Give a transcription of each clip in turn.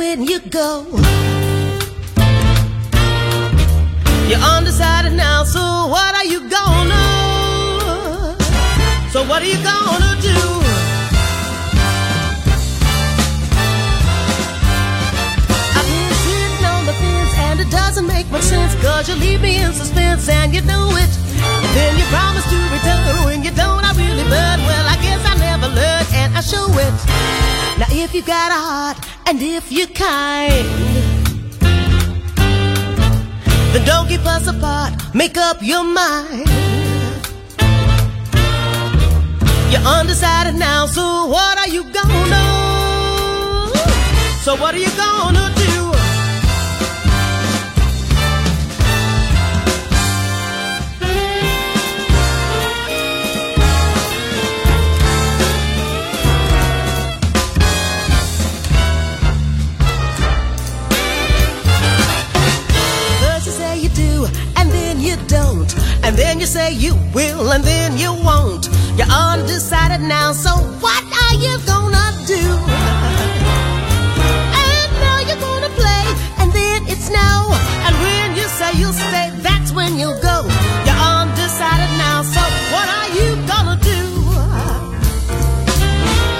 When you go. You're undecided now, so what are you gonna? So what are you gonna do? I've been sitting on the fence and it doesn't make much sense Cause you leave me in suspense and you know it then you promise to return when you don't I really burn Well I guess I never learned and I show it Now if you got a heart and if you're kind Then don't keep us apart, make up your mind You're undecided now, so what are you gonna? So what are you gonna And then you say you will, and then you won't. You're undecided now, so what are you gonna do? And now you're gonna play, and then it's no. And when you say you'll stay, that's when you'll go. You're undecided now, so what are you gonna do?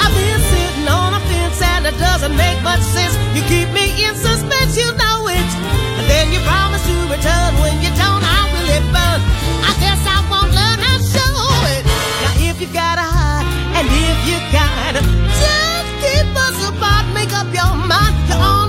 I've been sitting on a fence, and it doesn't make much sense. You keep me in suspense, you know it. And then you promise to return up your mind. You're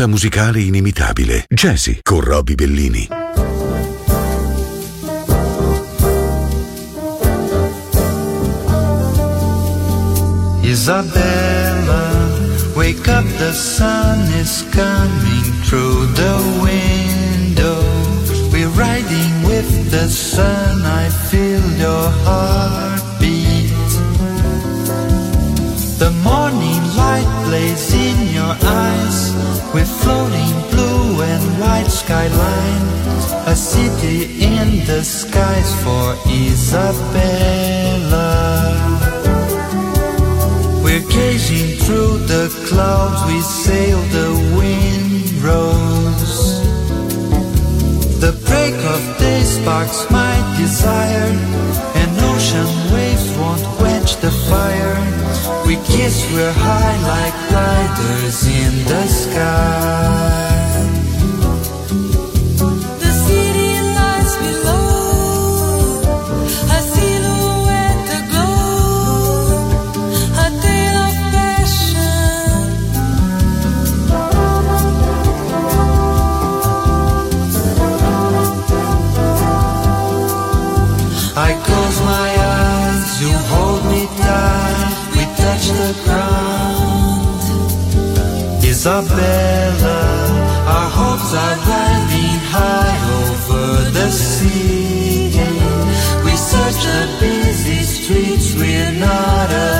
Un'impronta musicale inimitabile. Jazzy con Robbie Bellini. Isabella, wake up, the sun is coming through the window. We're riding with the sun, I feel your heartbeat. The morning light plays in your eyes with floating blue and white skylines. A city in the skies for Isabella. We're gazing through the clouds, we sail the windrows. The break of day sparks my desire, and ocean waves won't quench the fire. We kiss, we're high like gliders in the sky. Isabella, our hopes are riding high over the sea. We search the busy streets, we're not alone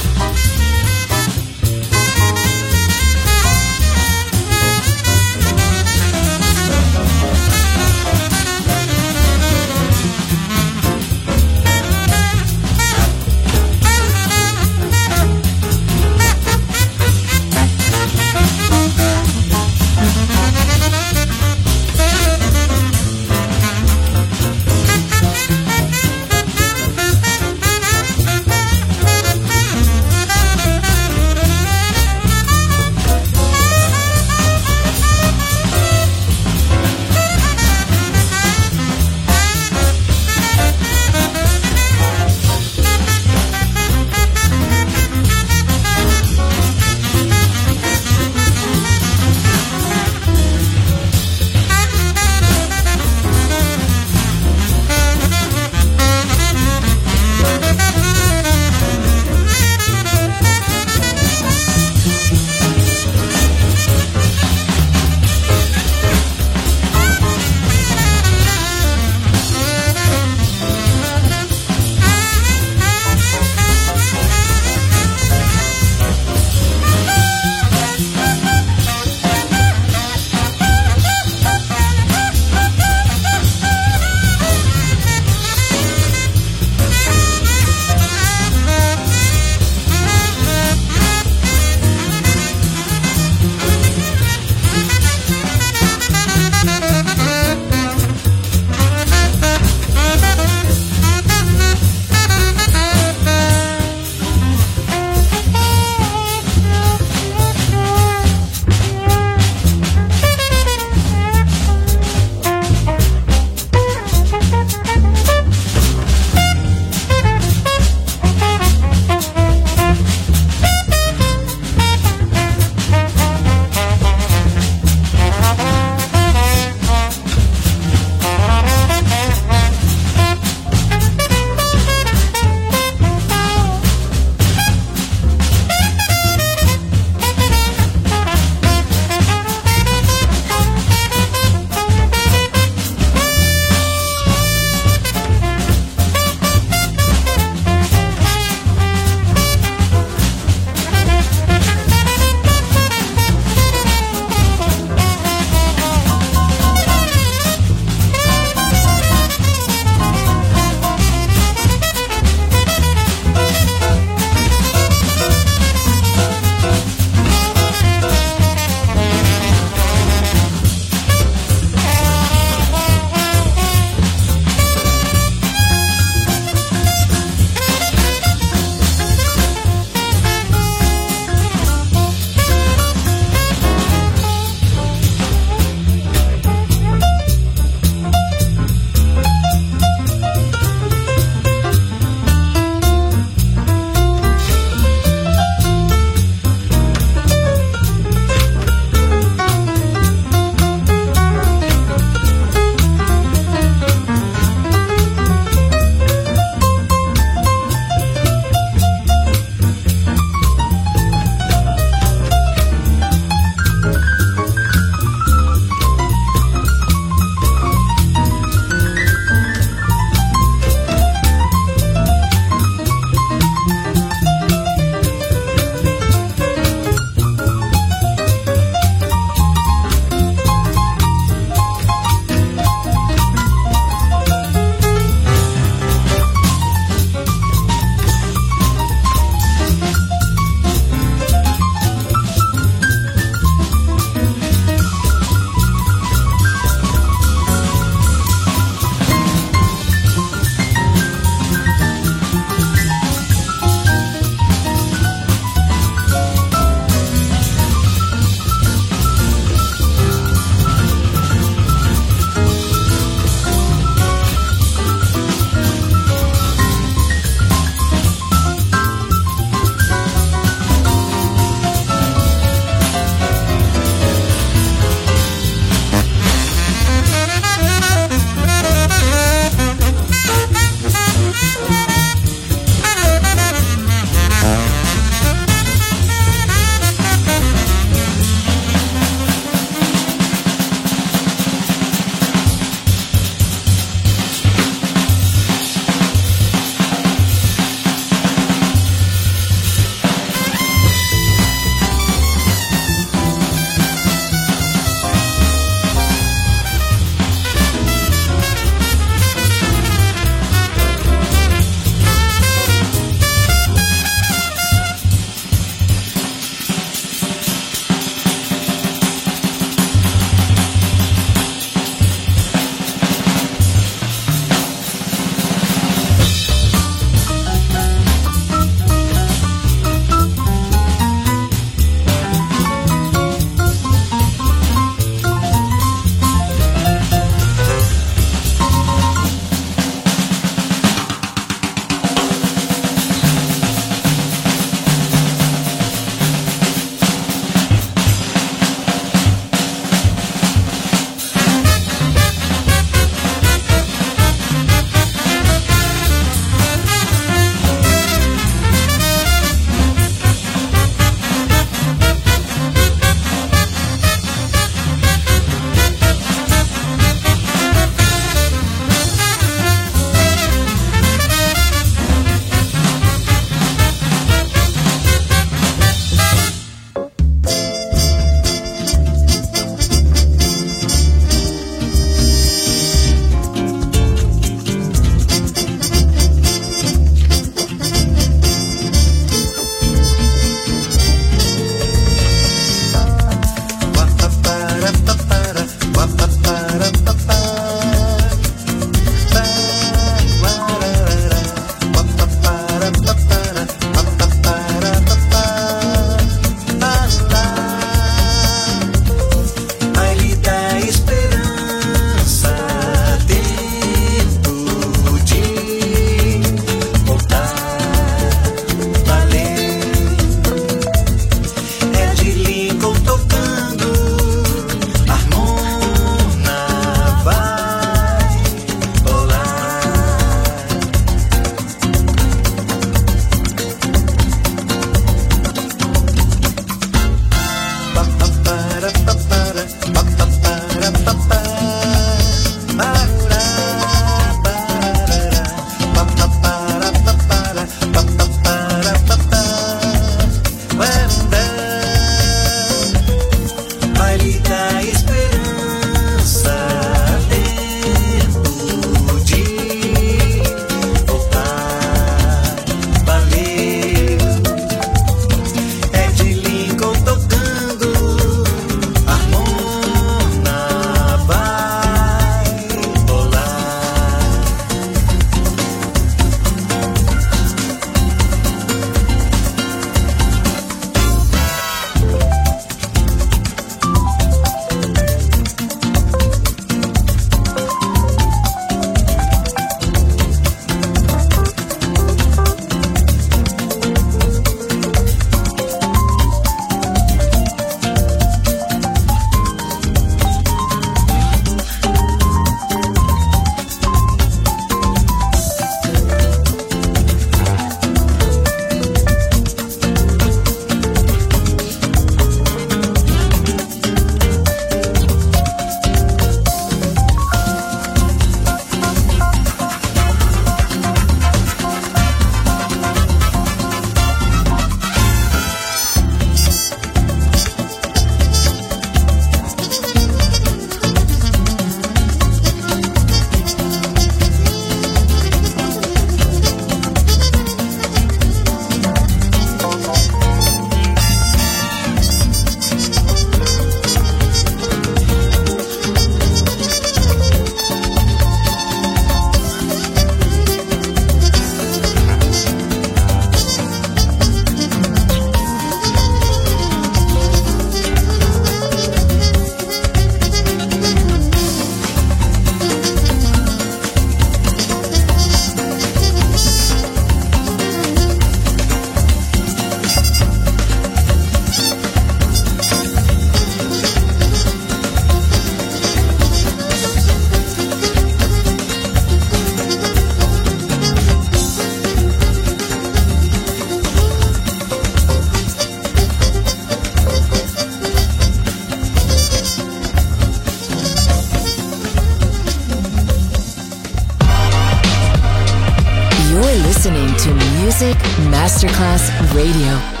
Radio.